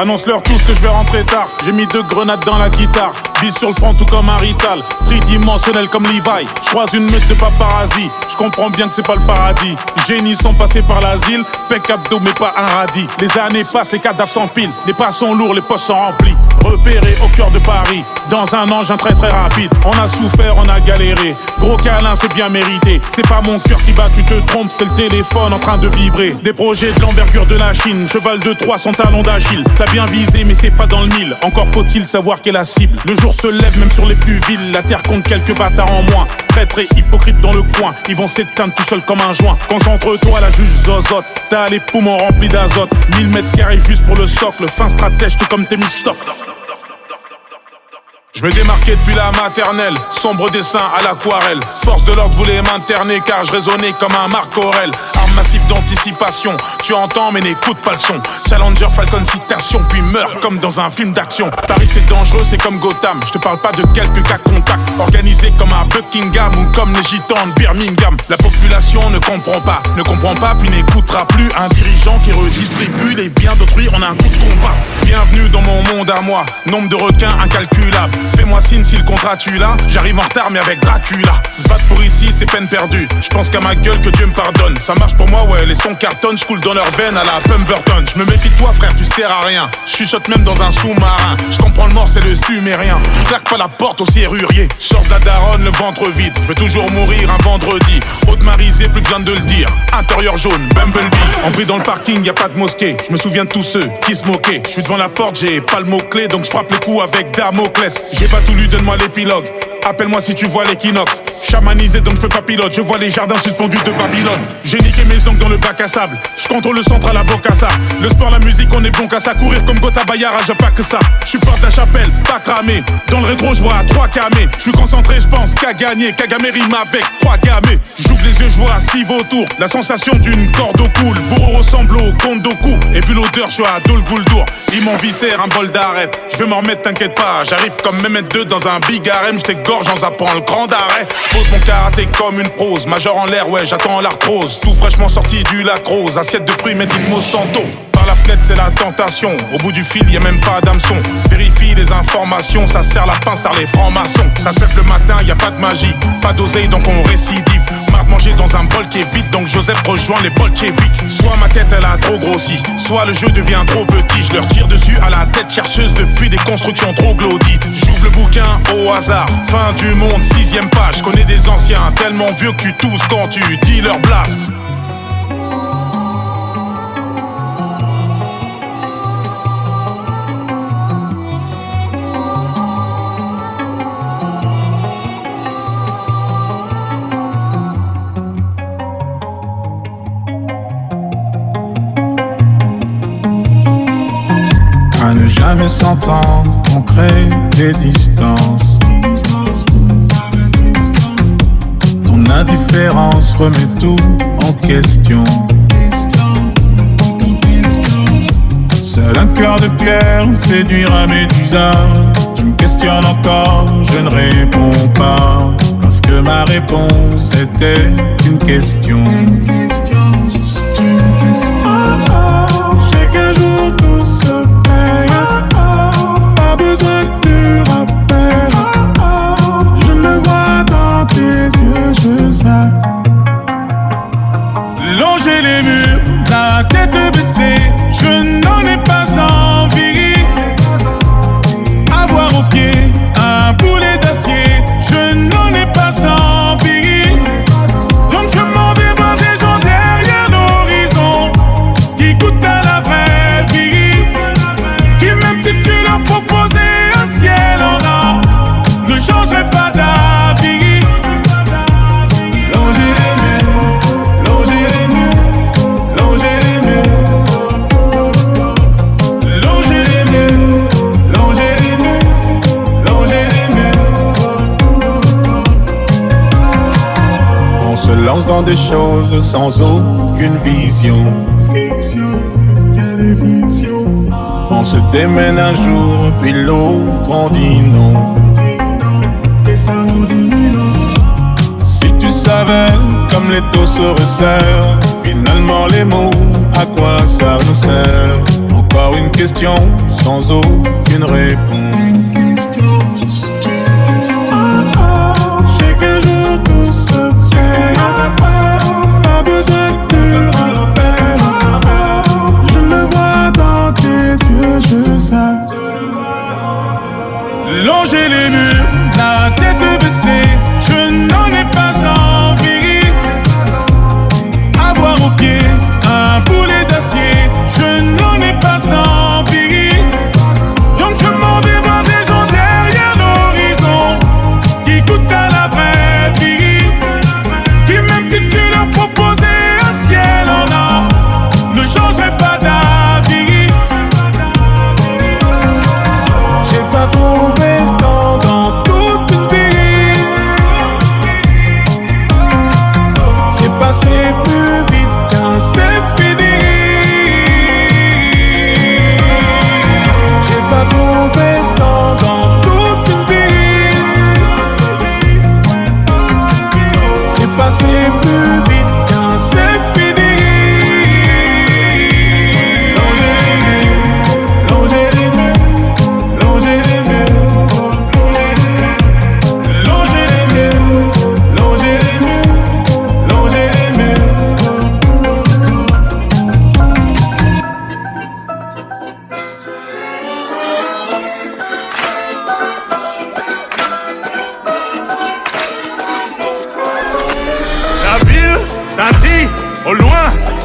Annonce-leur tous que je vais rentrer tard. J'ai mis deux grenades dans la guitare. Bis sur le front tout comme un rital. Tridimensionnel comme Levi. Je une meute de paparazzi. Je comprends bien que c'est pas le paradis. Génies sont passés par l'asile. Pec abdo mais pas un radis. Les années passent, les cadavres s'empilent. Les pas sont lourds, les poches sont remplis. Repéré au cœur de Dans un engin très très rapide. On a souffert, on a galéré. Gros câlin, c'est bien mérité. C'est pas mon cœur qui bat, tu te trompes. C'est le téléphone en train de vibrer. Des projets de l'envergure de la Chine. Cheval de Troie, son talon d'agile. T'as bien visé, mais c'est pas dans le mille. Encore faut-il savoir quelle est la cible. Le jour se lève même sur les plus villes. La terre compte quelques bâtards en moins. Très très hypocrite dans le coin. Ils vont s'éteindre tout seuls comme un joint. Concentre-toi, la juge zozote. T'as les poumons remplis d'azote. 1000 mètres carrés juste pour le socle. Fin stratège, tout comme tes mistocs. Je me démarquais depuis la maternelle, sombre dessin à l'aquarelle. Force de l'ordre voulait m'interner car je résonnais comme un Marc Aurel. Arme massive d'anticipation, tu entends mais n'écoute pas le son. Challenger Falcon citation, puis meurt comme dans un film d'action. Paris c'est dangereux, c'est comme Gotham. Je te parle pas de quelques cas contacts, organisés comme un Buckingham ou comme les gitans de Birmingham. La population ne comprend pas, ne comprend pas puis n'écoutera plus un dirigeant qui redistribue les biens d'autrui en un coup de combat. Bienvenue dans mon monde à moi, nombre de requins incalculable. Fais-moi signe si le contrat tu là. J'arrive en retard, mais avec Dracula. Se battre pour ici, c'est peine perdue. Je pense qu'à ma gueule que Dieu me pardonne. Ça marche pour moi, ouais, les sons cartonnent. Je dans leur veine à la Pemberton. Je me méfie de toi, frère, tu sers à rien. Chuchote même dans un sous-marin. Je comprends le mort, c'est le sumérien. Claque pas la porte au serrurier. Sors de la daronne, le ventre vide. Je veux toujours mourir un vendredi. Haute marisée, plus besoin de le dire. Intérieur jaune, Bumblebee. En pris dans le parking, y a pas de mosquée. Je me souviens de tous ceux qui se moquaient. Je suis devant la porte, j'ai pas le mot-clé, donc je frappe le coup avec Damoclès. J'ai pas tout lu, donne-moi l'épilogue. Appelle-moi si tu vois l'équinoxe. Chamanisé donc je fais pas pilote. Je vois les jardins suspendus de Babylone. J'ai niqué mes ongles dans le bac à sable. Je contrôle le centre à la Bocassa. Le sport, la musique, on est bon qu'à ça. Courir comme Gotha Bayara, je pas que ça. Je suis porte la chapelle, pas cramé. Dans le rétro, je vois 3 camés. Je suis concentré, je pense qu'à gagner. Kagame rime avec 3 gamés. J'ouvre les yeux, je vois 6 vautours. La sensation d'une corde au cool. Bourreau ressemble au Kondoku. Et vu l'odeur, je suis à Dol Guldour. Ils m'ont viscère un bol d'arrêt. Je vais m'en remettre, t'inquiète pas. J'arrive comme Mehmet 2 dans un big harem. Je gorge en zappant le grand arrêt. Pose mon karaté comme une prose. Major en l'air, ouais, j'attends l'arthrose. Tout fraîchement sorti du lacrose. Assiette de fruits made in Monsanto. Par la fenêtre, c'est la tentation. Au bout du fil, y a même pas d'hameçon. Vérifie les informations, ça sert la pince à les francs-maçons. Ça se lève le matin, y a pas de magie. Pas d'oseille, donc on récidive. De manger dans un bol qui est vide, donc Joseph rejoint les bolcheviks. Soit ma tête, elle a trop grossi, soit le jeu devient trop petit. Je leur tire dessus à la tête chercheuse depuis des constructions trop glaudites. J'ouvre le bouquin au hasard. Fin du monde, sixième page. Connais des anciens, tellement vieux que tu tousses quand tu dis leur blast. Jamais s'entendre, on crée des distances. Ton indifférence remet tout en question. Seul un cœur de pierre séduira Médusa. Tu me questionnes encore, je ne réponds pas. Parce que ma réponse était une question. Tête dans des choses sans aucune vision. On se démène un jour, puis l'autre on dit non. Si tu savais comme les taux se resserrent, finalement les mots, à quoi ça nous sert? Encore une question sans aucune réponse.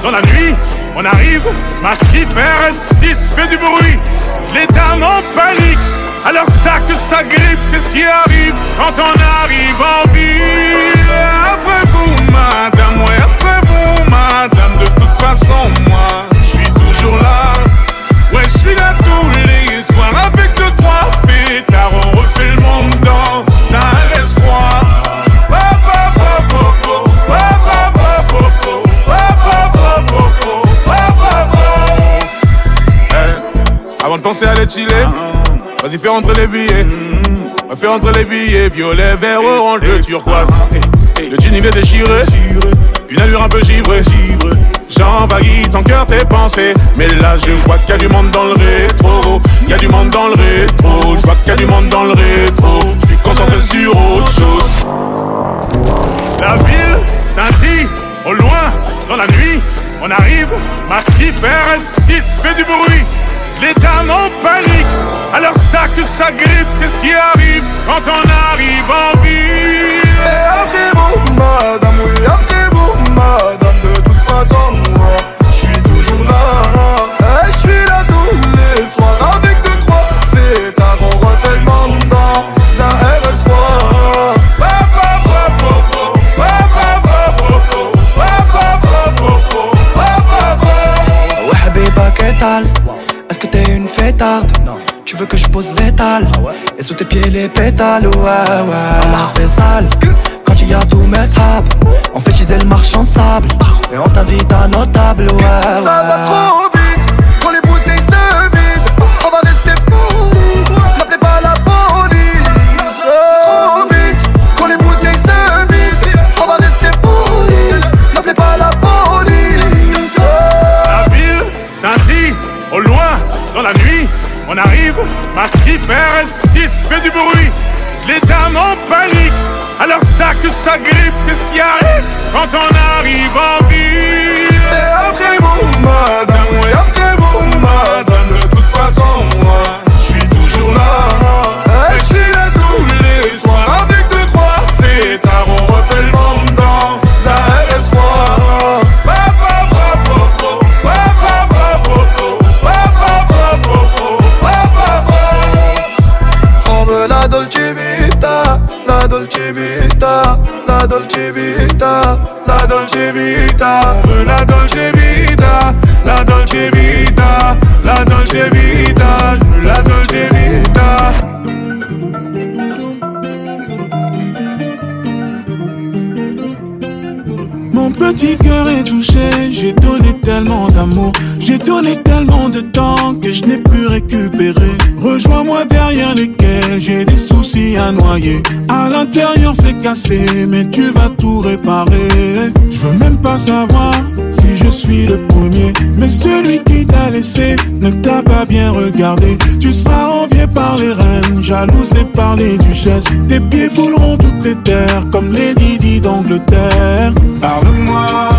Dans la nuit. On arrive, massif RS6 fait du bruit. Les dames en panique, alors ça que ça grippe, c'est ce qui arrive quand on arrive en ville. Après vous, madame, ouais, après vous, madame, de toute façon, moi, je suis toujours là. Ouais, je suis là tous les soirs avec deux, trois fêtards. On refait le monde dans Eh, penser à les chiller, vas-y fais rentrer les billets. Fais rentrer les billets, violet, vert, orange, bleu, turquoise. Le jean il est déchiré, une allure un peu givrée. J'envahis ton cœur, tes pensées. Mais là, je vois qu'il y a du monde dans le rétro. Il y a du monde dans le rétro. Je vois qu'il y a du monde dans le rétro. Je suis concentré sur autre chose. La ville scintille au loin dans la nuit. On arrive, massif RS6 fait du bruit. Dames en panique, alors ça que ça grippe, c'est ce qui arrive quand on arrive en ville. Et après vous, madame, oui, après vous, madame, de toute façon, Non. Tu veux que je pose l'étal Et sous tes pieds les pétales, ouais, ouais. Là, c'est sale. Quand tu y as tous mes sables, on fait utiliser le marchand de sable. Et on t'invite à nos tables, ouais. Ça va trop vite, quand les bouteilles se vident. On va rester RS6 fait du bruit. Les dames en panique, alors ça que ça grippe, c'est ce qui arrive quand on arrive en ville. Et après vous, madame, oui, après vous, madame, de toute façon, moi, je suis toujours là. Et je suis là tous les soirs avec Dolce Vita, la Dolce Vita, la Dolce Vita. La Dolce Vita, la Dolce Vita, la Dolce Vita, petit cœur est touché. J'ai donné tellement d'amour, j'ai donné tellement de temps que je n'ai pu récupérer. Rejoins-moi derrière les quais, j'ai des soucis à noyer. À l'intérieur c'est cassé, mais tu vas tout réparer. Je veux même pas savoir je suis le premier. Mais celui qui t'a laissé ne t'a pas bien regardé. Tu seras envié par les reines, jalousé par les duchesses. Tes pieds fouleront toutes les terres comme les Didi d'Angleterre. Parle-moi.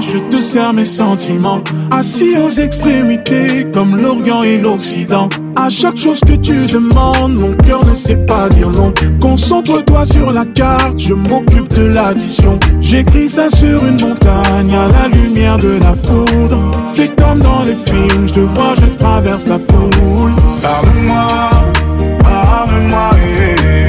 je te sers mes sentiments. Assis aux extrémités, comme l'Orient et l'Occident. À chaque chose que tu demandes, mon cœur ne sait pas dire non. Concentre-toi sur la carte, je m'occupe de l'addition. J'écris ça sur une montagne à la lumière de la foudre. C'est comme dans les films, je te vois, je traverse la foule. Parle-moi, parle-moi. Eh, eh, eh.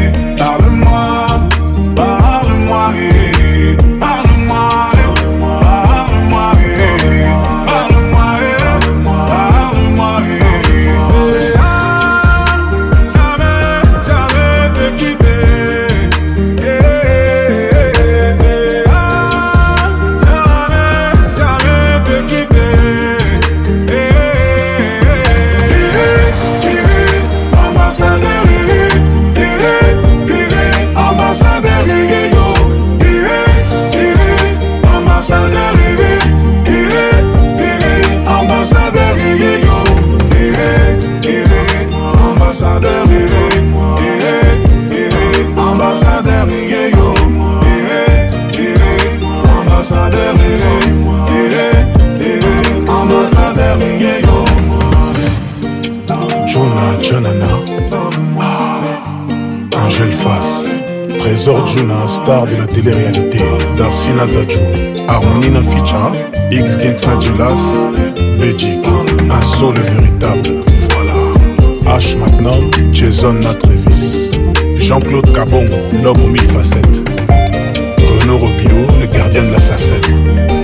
nana. Angèle ah, Fass, Trésor Juna, star de la télé-réalité. Darcy Nadadjou, Harmonie Naficha, X Gangs Nadjelas, Belgique, un seul véritable. Voilà. H maintenant, Jason Natrevis. Jean-Claude Cabongo, l'homme aux mille facettes. Renaud Robio, le gardien de la Sacelle.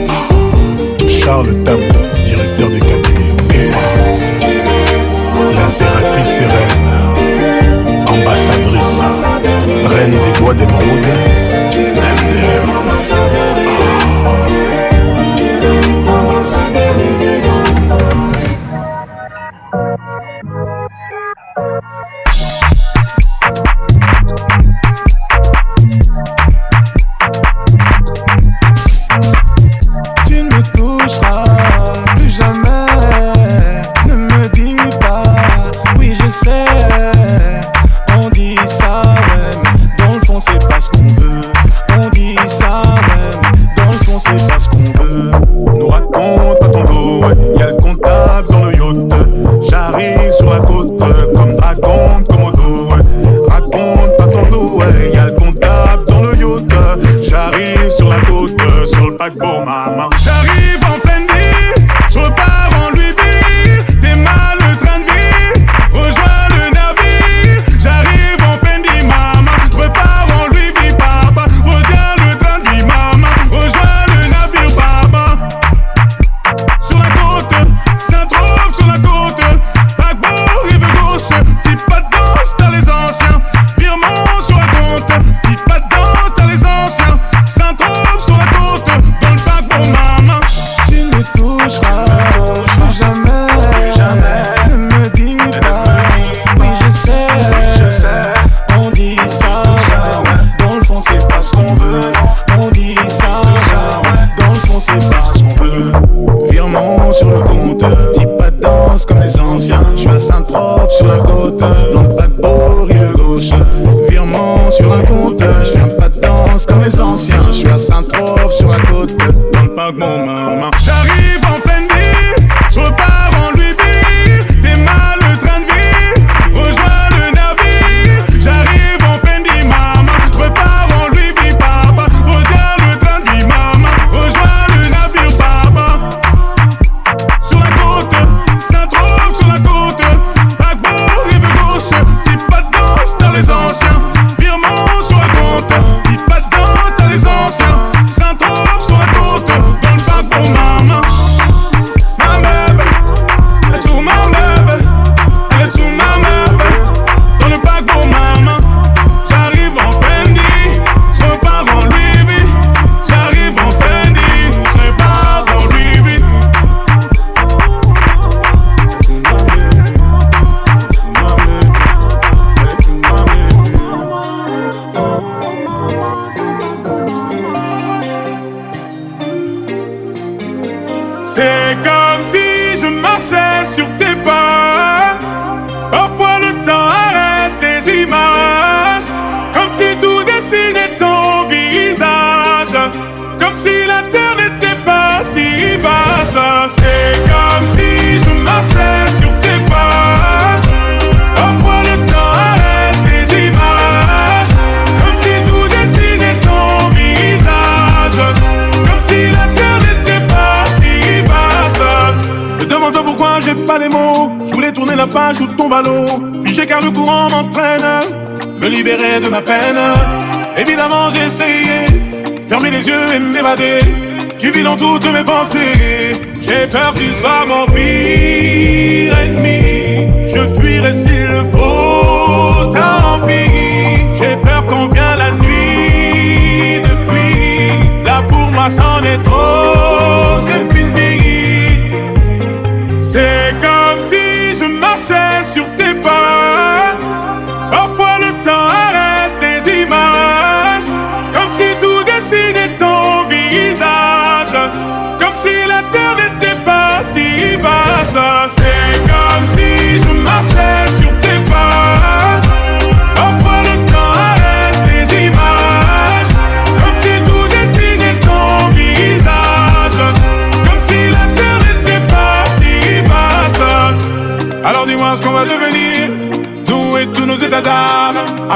Ah, Charles Tabou, impératrice et reine, ambassadrice, reine des doigts d'émeraude, MDM.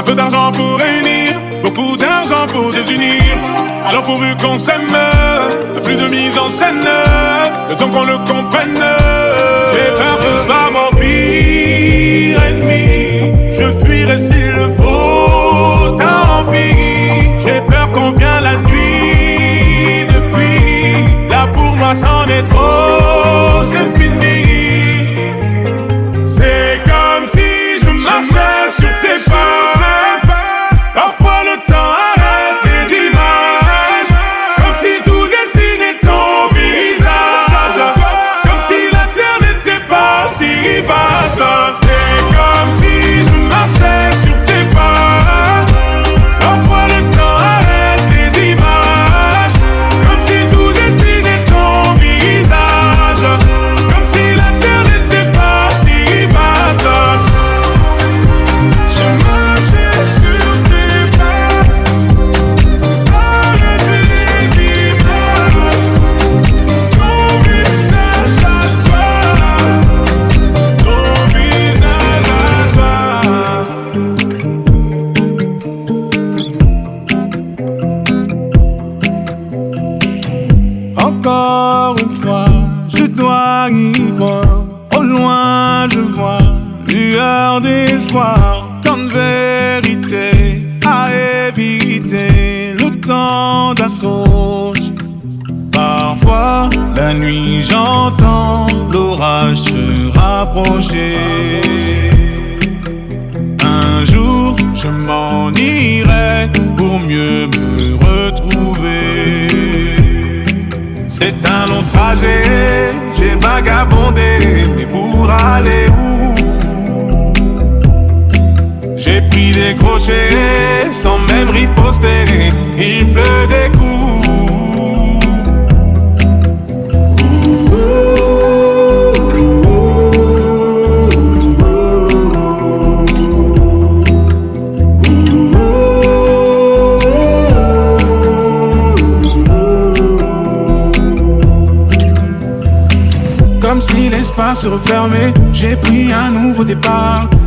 peu d'argent pour réunir, beaucoup d'argent pour désunir. Alors pourvu qu'on s'aime, plus de mise en scène, le temps qu'on le comprenne. J'ai peur que soit mon pire ennemi. Je fuirai s'il le faut, tant pis. J'ai peur qu'on vienne la nuit depuis. Là pour moi, c'en est trop, c'est fini.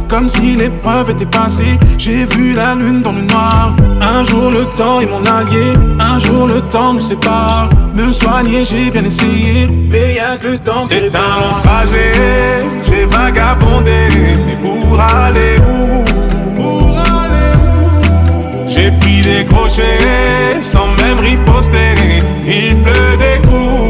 Comme si l'épreuve était passée, j'ai vu la lune dans le noir. Un jour le temps est mon allié, un jour le temps nous sépare. Me soigner, j'ai bien essayé, mais rien que le temps C'est un long trajet, j'ai vagabondé, mais pour aller où? J'ai pris des crochets sans même riposter. Il pleut des coups.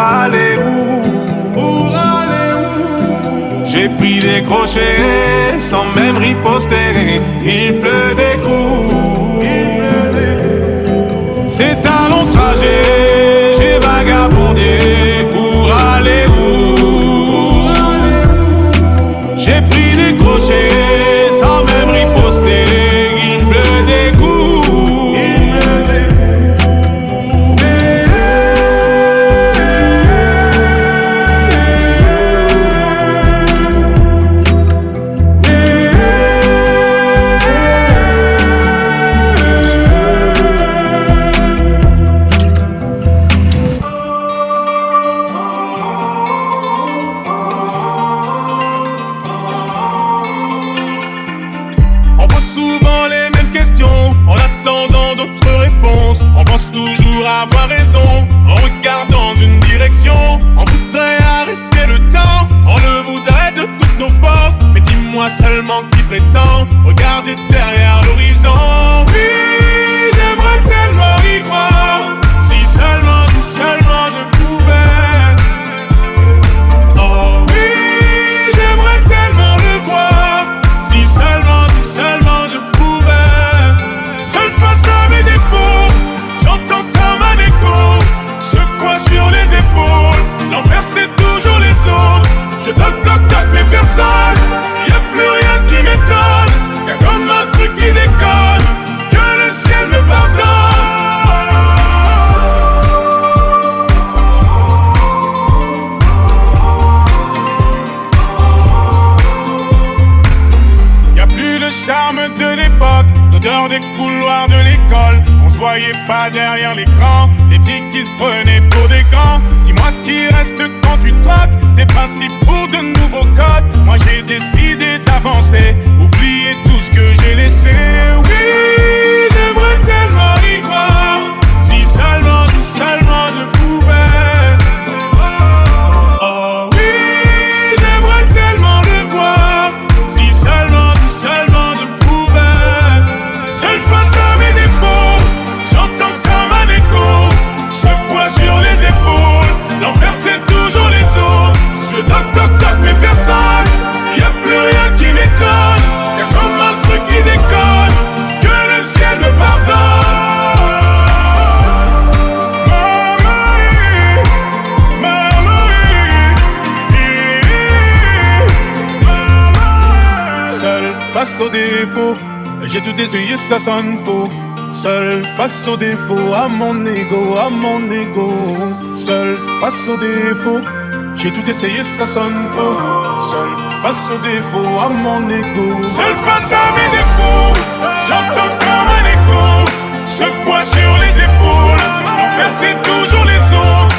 aller où, aller J'ai pris des crochets sans même riposter. Il pleut des coups. C'est avoir raison en regardant une direction. On voudrait arrêter le temps, on le voudrait de toutes nos forces. Mais dis-moi seulement qui prétend regarder derrière pas derrière l'écran, les petits qui se prenaient ça sonne faux. Seul face aux défauts, à mon ego, à mon ego. Seul face aux défauts, j'ai tout essayé, ça sonne faux. Seul face aux défauts, à mon ego. Seul face à mes défauts, j'entends comme un écho. Ce poids sur les épaules, l'enfer c'est toujours les autres.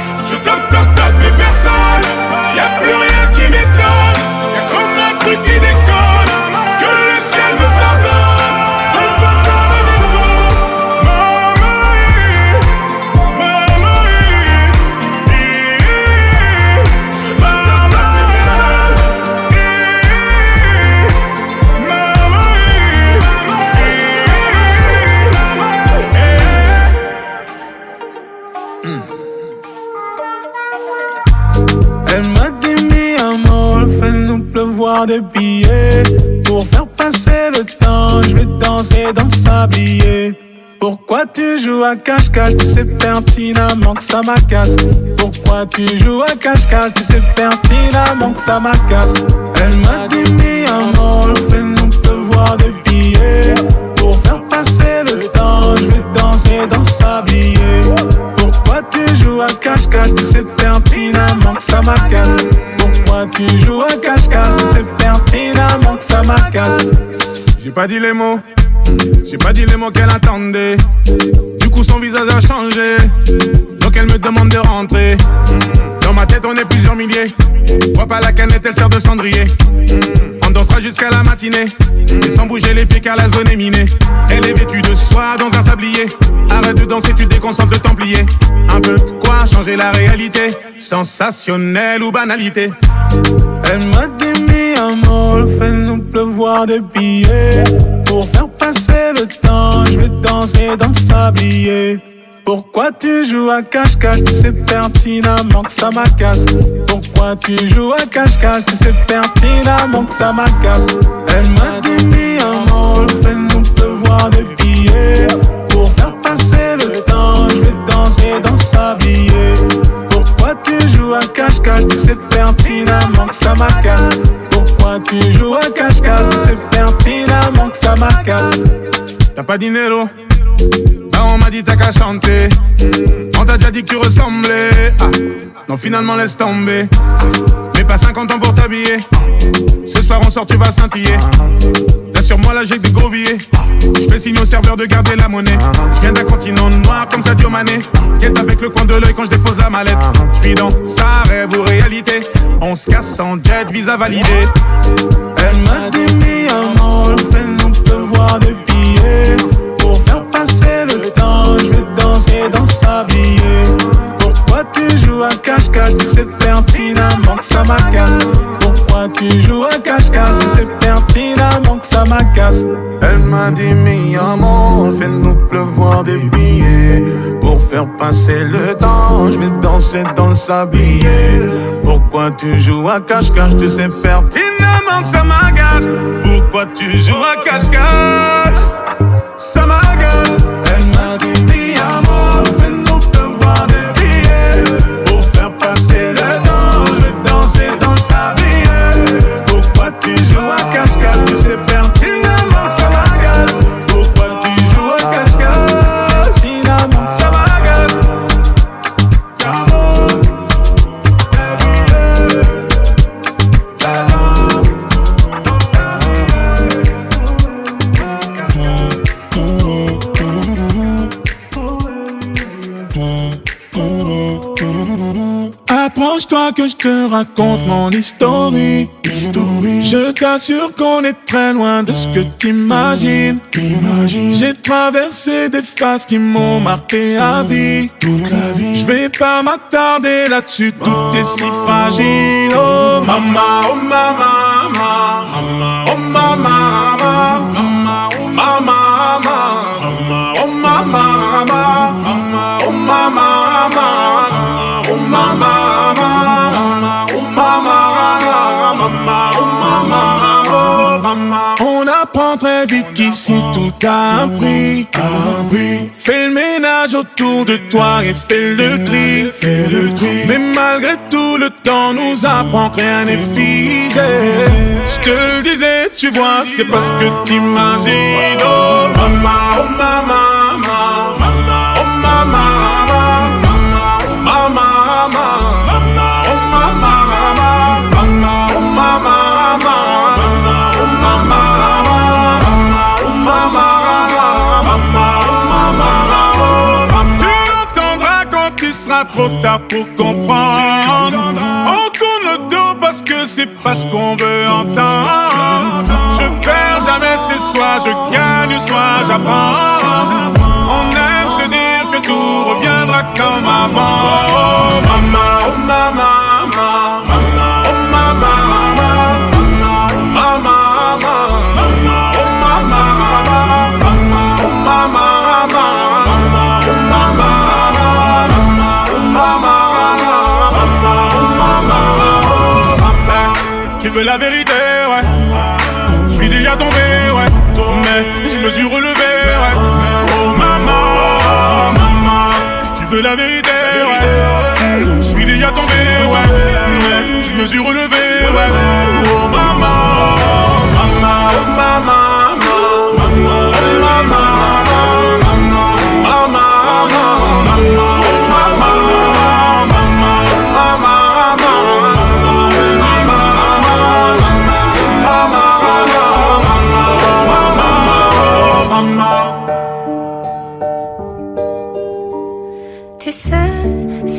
Billets. Pour faire passer le temps, je vais danser dans le sablier. Pourquoi tu joues à cache-cache, tu sais pertinemment que ça m'agace. Pourquoi tu joues à cache-cache, tu sais pertinemment que ça m'agace. Elle m'a dit mi amor, fais-nous pleuvoir des billets. Pour faire passer le temps, je vais danser dans le sablier. Pourquoi tu joues à cache-cache, tu sais pertinemment que ça m'agace Tu joues à cache-cache, sais pertinemment que ça m'agace J'ai pas dit les mots, j'ai pas dit les mots qu'elle attendait. Du coup, son visage a changé, donc elle me demande de rentrer. Dans ma tête, on est plusieurs milliers. Vois pas la canette, elle sert de cendrier. On dansera jusqu'à la matinée, et sans bouger les pieds car la zone est minée. Elle est vêtue de soie dans un sablier. Arrête de danser, tu déconcentres le templier. Un peu de quoi changer la réalité, sensationnelle ou banalité. Elle m'a dit mi amor, fais-nous pleuvoir des billets. Pour faire passer le temps, je vais danser dans le sablier. Pourquoi tu joues à cache-cache, tu sais pertinemment que ça m'agace. Pourquoi tu joues à cache-cache, tu sais pertinemment que ça m'agace. Elle m'a dit mi amor, fais-nous pleuvoir des billets. Pour faire passer le temps, je vais danser dans le sablier. Pourquoi tu joues à cache-cache, tu sais pertinemment que ça m'agace Pourquoi tu joues à cache-cache, sais pertinemment que ça m'agace. T'as pas dinero Bah on m'a dit t'as qu'à chanter. On t'a déjà dit que tu ressemblais. Ah. Non finalement laisse tomber. Mais pas 50 ans pour t'habiller. Ce soir on sort tu vas scintiller sur moi là j'ai des gros billets. Je fais signe au serveur de garder la monnaie. Je viens d'un continent noir comme Sadio Mané. Quête avec le coin de l'œil quand je dépose la mallette. Je suis dans sa rêve ou réalité. On se casse en jet, visa validé. Elle m'a dit mi amor, fais-nous pleuvoir des billets. Pour faire passer le temps, je vais danser dans sa billets Pourquoi tu joues à cache-cache, tu sais pertinemment que ça m'agace moi qui joue à cache-cache. tu sais pertinemment que ça m'agace. Elle m'a dit, mi amour, fais-nous pleuvoir des billets. Pour faire passer le temps, je vais danser dans le sablier. Pourquoi tu joues à cache-cache? Tu sais pertinemment que ça m'agace. Pourquoi tu joues à cache-cache? Ça m'agace. Approche-toi que je te raconte mon histoire. Je t'assure qu'on est très loin de ce que t'imagines. J'ai traversé des phases qui m'ont marqué à vie. Je vais pas m'attarder là-dessus, tout est si fragile. Oh mama, oh mama, mama, oh mama, mama, qu'ici tout a un prix. Fais le ménage autour de toi et fais le tri. Fais le tri. Mais malgré tout, le temps nous apprend que rien n'est figé. Je te le disais, tu vois, c'est parce que t'imagines. Oh mama, oh mama, trop tard pour comprendre. On tourne le dos parce que c'est pas ce qu'on veut entendre. Je perds jamais, c'est soit je gagne, soit j'apprends. On aime se dire que tout reviendra comme avant. Oh mama, oh mama, Tu veux la vérité, ouais. Je suis déjà tombé, ouais. Mais je me suis relevé, ouais. Oh maman, maman. Tu veux la vérité, ouais. Je suis déjà tombé, ouais. Mais je me suis relevé, ouais. Oh maman, maman, oh maman,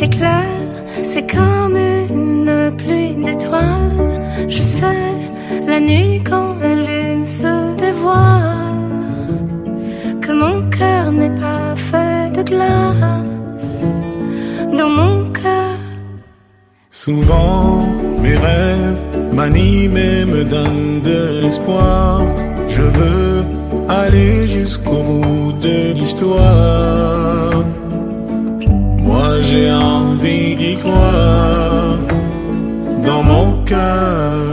c'est clair, c'est comme une pluie d'étoiles. Je sais, la nuit quand la lune se dévoile, que mon cœur n'est pas fait de glace. Dans mon cœur, Souvent, mes rêves m'animent et me donnent de l'espoir. Je veux aller jusqu'au bout de l'histoire. J'ai envie d'y croire dans mon cœur.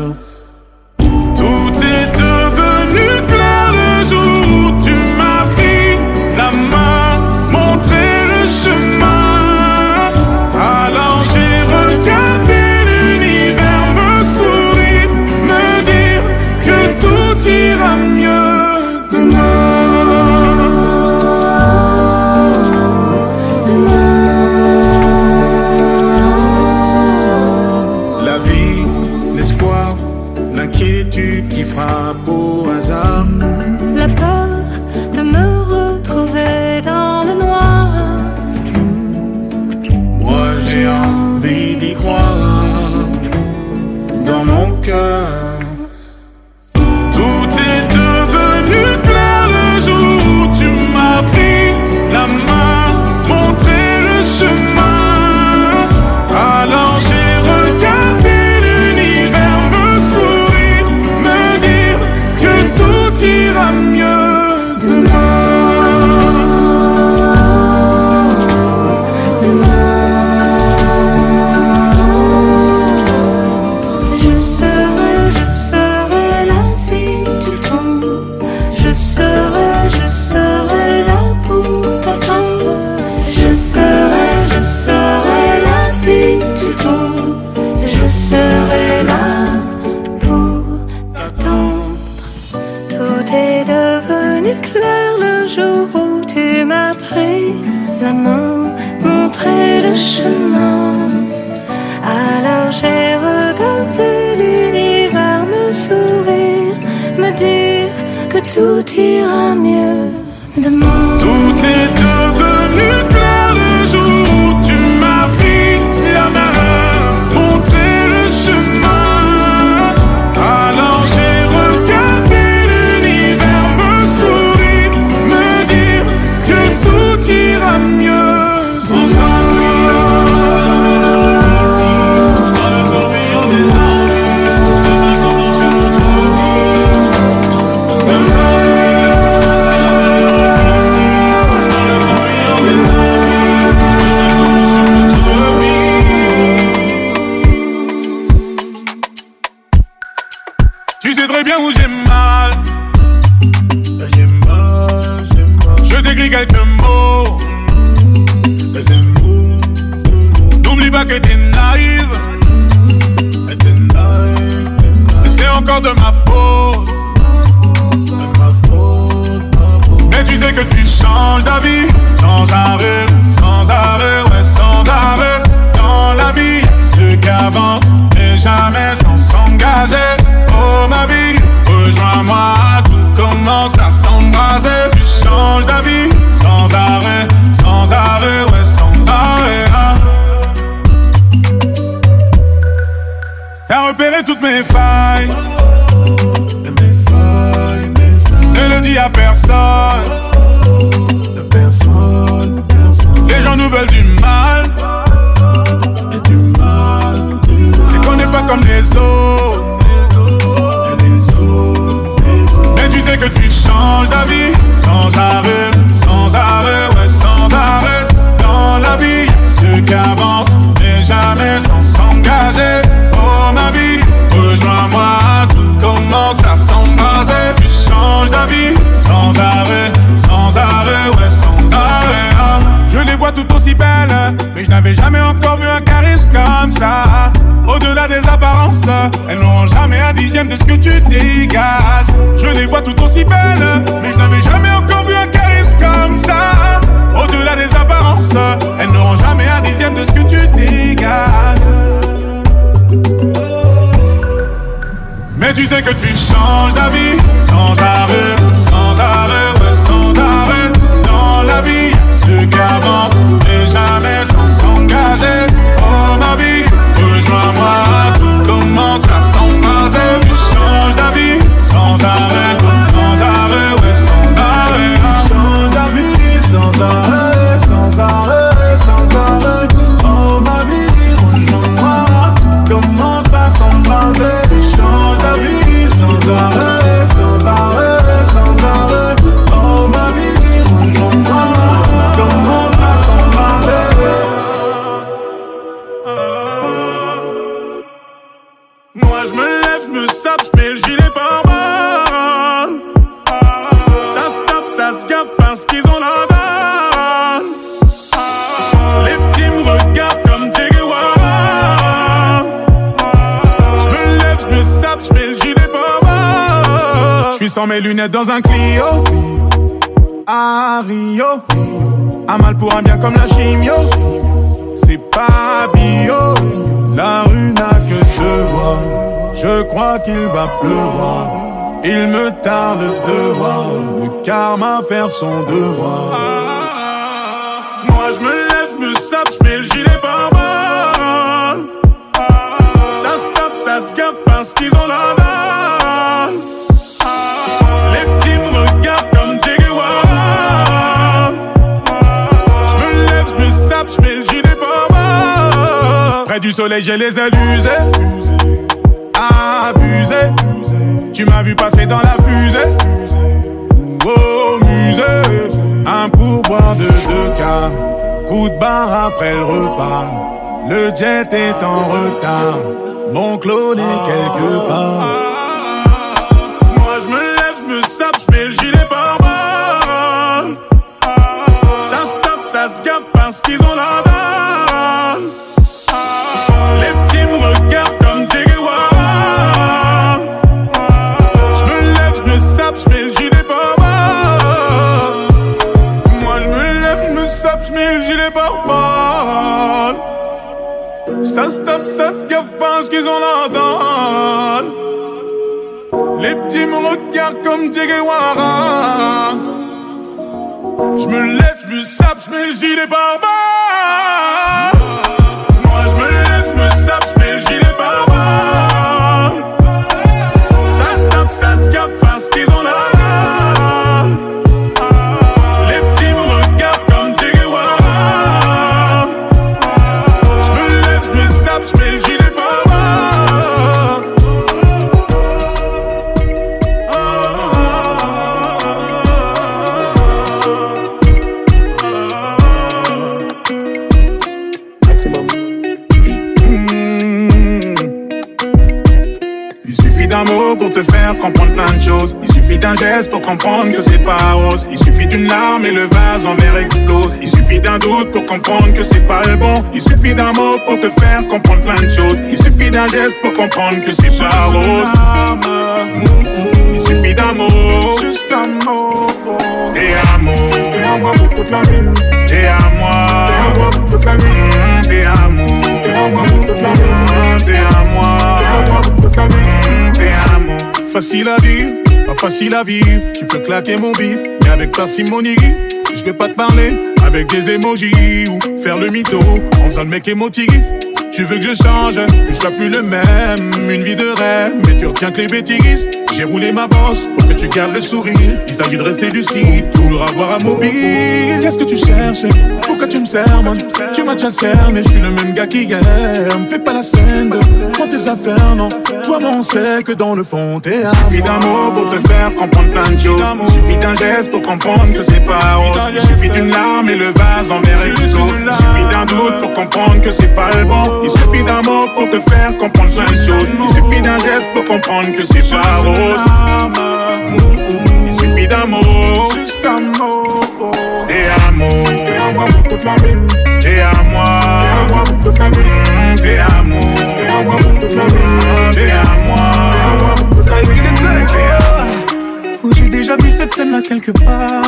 Comme les autres. Mais tu sais que tu changes d'avis. Sans arrêt, sans arrêt, ouais, sans arrêt. Dans la vie, ceux qui avancent, mais jamais sans s'engager. Oh ma vie, rejoins-moi, tout aussi belles, mais je n'avais jamais encore vu un charisme comme ça. Au-delà des apparences, elles n'auront jamais un dixième de ce que tu dégages. Je les vois tout aussi belles, mais je n'avais jamais encore vu un charisme comme ça. Au-delà des apparences, elles n'auront jamais un dixième de ce que tu dégages. Mais tu sais que tu changes d'avis sans arrêt, sans arrêt, sans arrêt. Dans la vie, ceux qui avancent, mais jamais sans s'engager. Oh ma vie, rejoins-moi, tout commence à s'embraser. Tu changes d'avis sans arrêt, sans arrêt, ouais, sans arrêt. Tu changes d'avis sans arrêt, qu'ils ont la dalle. Les petits me regardent comme Jaguar. Je me lève, je me sape, je mets le gilet balle. Je suis sans mes lunettes dans un Clio. À Rio. Un mal pour un bien comme la chimio. C'est pas bio. La rue n'a que deux voies. Je crois qu'il va pleuvoir. Il me tarde de voir le karma faire son devoir. Moi je me lève, me sape, je mets le gilet par balle. Ça se tape, ça se gaffe parce qu'ils ont la dalle. Les petits me regardent comme Jaguar. Je me lève, me sape, je mets le gilet par balle. Près du soleil, j'ai les ailes usées. Abusé. Tu m'as vu passer dans la fusée. Au musée. Un pourboire de deux cas. Coup de barre après le repas. Le jet est en retard. Mon clone est quelque part. Ça se ça se gaffe pas qu'ils ont la dalle. Les petits me regardent comme Jegewara. J'me lève, j'me sape, j'mets le gilet par suffit d'un geste pour comprendre que c'est pas rose. Il suffit d'une larme et le vase en verre explose. Il suffit d'un doute pour comprendre que c'est pas le bon. Il suffit d'un mot pour te faire comprendre plein de choses. Il suffit d'un geste pour comprendre que c'est pas rose. Il suffit d'un mot, juste un mot. T'es à moi, t'es à moi pour toute la vie. T'es à moi, t'es à moi pour toute la vie. T'es à moi, t'es à moi pour toute la vie. T'es à moi, t'es à moi pour toute la vie. T'es à moi. Facile à dire, facile à vivre. Tu peux claquer mon bif, mais avec parcimonie. Je vais pas te parler avec des emojis ou faire le mytho en faisant le mec émotif. Tu veux que je change, que je sois plus le même, une vie de rêve, mais tu retiens que les bêtises. J'ai roulé ma bosse pour que tu gardes le sourire. Il s'agit de rester lucide, toujours avoir un mobile. Qu'est-ce que tu cherches? Pourquoi tu me sermonnes? Tu m'as déjà cerné, je suis le même gars qu'hier. Me fais pas la scène de prends tes affaires, non. Toi, moi, on sait que dans le fond, t'es à Il suffit d'un mot pour te faire comprendre plein de choses. Il suffit d'un geste pour comprendre que c'est pas rose. Il suffit d'une larme et le vase en verre explose. Il suffit d'un doute pour comprendre que c'est pas le bon. Il suffit d'un mot pour te faire comprendre plein de choses. Il suffit d'un geste pour comprendre que c'est pas rose. Il suffit mot, juste mot. T'es à moi, t'es à moi pour toute la vie. T'es à moi, t'es à moi pour toute la vie. T'es à moi, t'es à moi pour toute la vie. T'es à moi, t'es à moi pour toute la vie. Déjà vu cette scène là quelque part.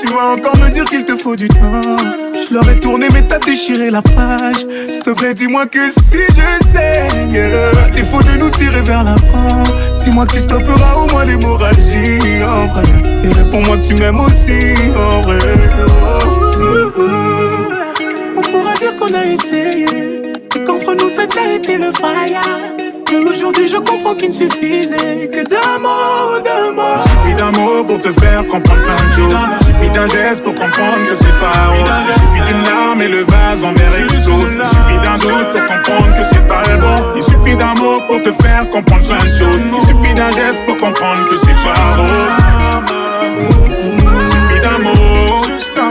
Tu vas encore me dire qu'il te faut du temps. Je leur ai tourné, mais t'as déchiré la page. S'il te plaît, dis-moi que si je saigne, défaut de nous tirer vers l'avant, dis-moi que tu stopperas au moins l'hémorragie en vrai. Et réponds-moi que tu m'aimes aussi en vrai. On pourra dire qu'on a essayé, qu'entre nous ça a été le fire. Mais aujourd'hui je comprends qu'il ne suffisait que d'un mot, d'un mot. Il suffit d'un mot pour te faire comprendre plein de choses. Il suffit d'un geste pour comprendre que c'est pas rose. Il suffit d'une larme et le vase en verre explose. Il suffit d'un doute pour comprendre que c'est pas bon. Il suffit d'un mot pour te faire comprendre plein de choses. Il suffit d'un geste pour comprendre que c'est pas rose. Il suffit d'un mot, juste un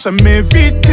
tu cherches à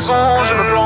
songes, je me plonge.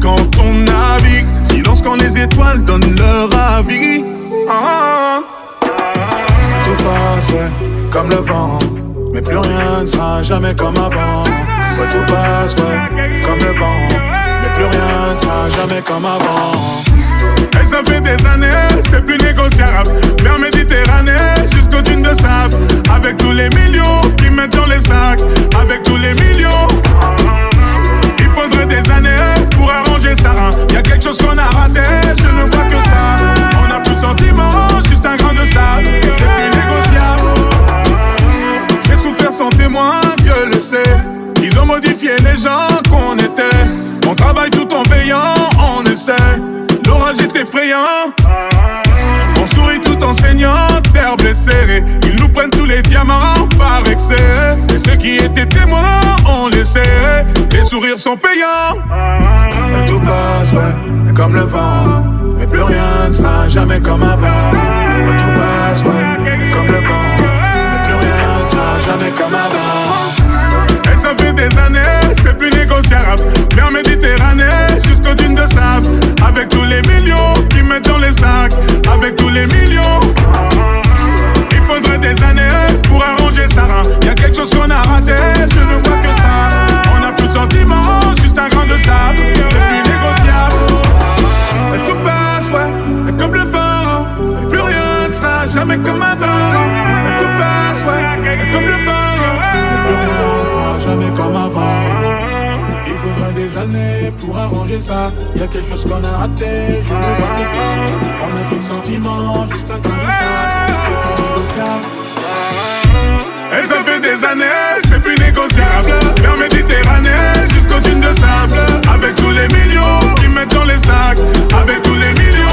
Quand on navigue. Silence quand les étoiles donnent leur avis. Ah, tout passe, ouais, comme le vent. Mais plus rien ne sera jamais comme avant. Ouais, tout passe, ouais, comme le vent. Mais plus rien ne sera jamais comme avant. Et ça fait des années, c'est plus négociable. Vers Méditerranée, jusqu'aux dunes de sable. Avec tous les millions qui mettent dans les sacs. Avec tous les millions. Faudrait des années pour arranger ça. Y a quelque chose qu'on a raté, je ne vois que ça. On a plus de sentiments, juste un grain de sable. C'est plus négociable. J'ai souffert sans témoin, Dieu le sait. Ils ont modifié les gens qu'on était. On travaille tout en veillant, on essaie. L'orage est effrayant. On sourit tout en saignant, terre blessée. Ils nous prennent tous les diamants par excès. Et ceux qui étaient témoins, on les. Les sourires sont payants. Tout passe, ouais, comme le vent. Mais plus rien ne sera jamais comme avant. Pour arranger ça. Y a quelque chose qu'on a raté, je ne vois que ça. On a plus de sentiments, juste un grain de sable. C'est plus négociable. Et ça fait des années, c'est plus négociable. Vers Méditerranée, jusqu'aux dunes de sable. Avec tous les millions qui mettent dans les sacs. Avec tous les millions.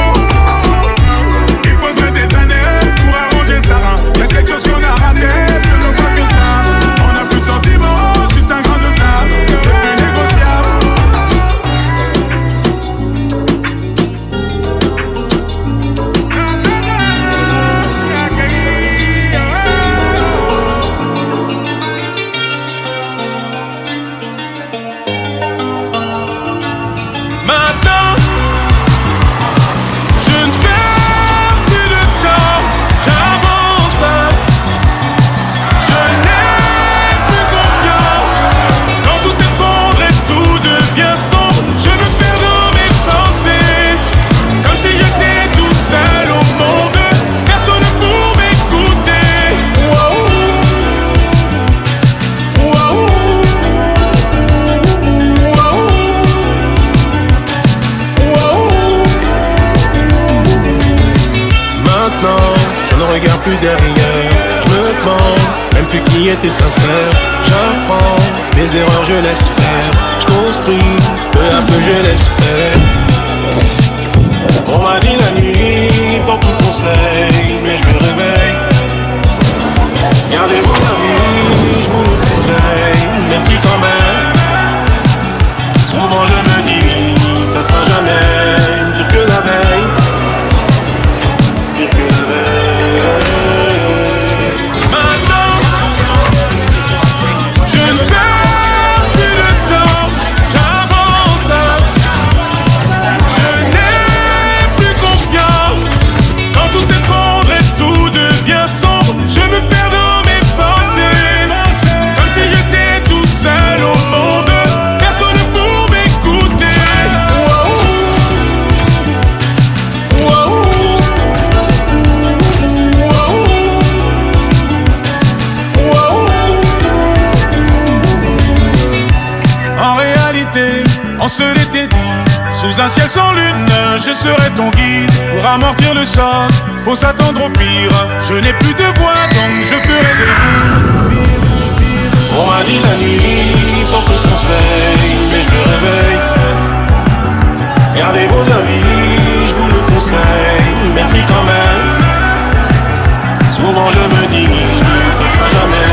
On se dit. Sous un ciel sans lune, je serai ton guide. Pour amortir le choc, faut s'attendre au pire. Je n'ai plus de voix, donc je ferai des boules. On m'a dit la nuit, qu'on conseil, mais je me réveille. Gardez vos avis, je vous le conseille, merci quand même. Souvent je me dis, ça sera jamais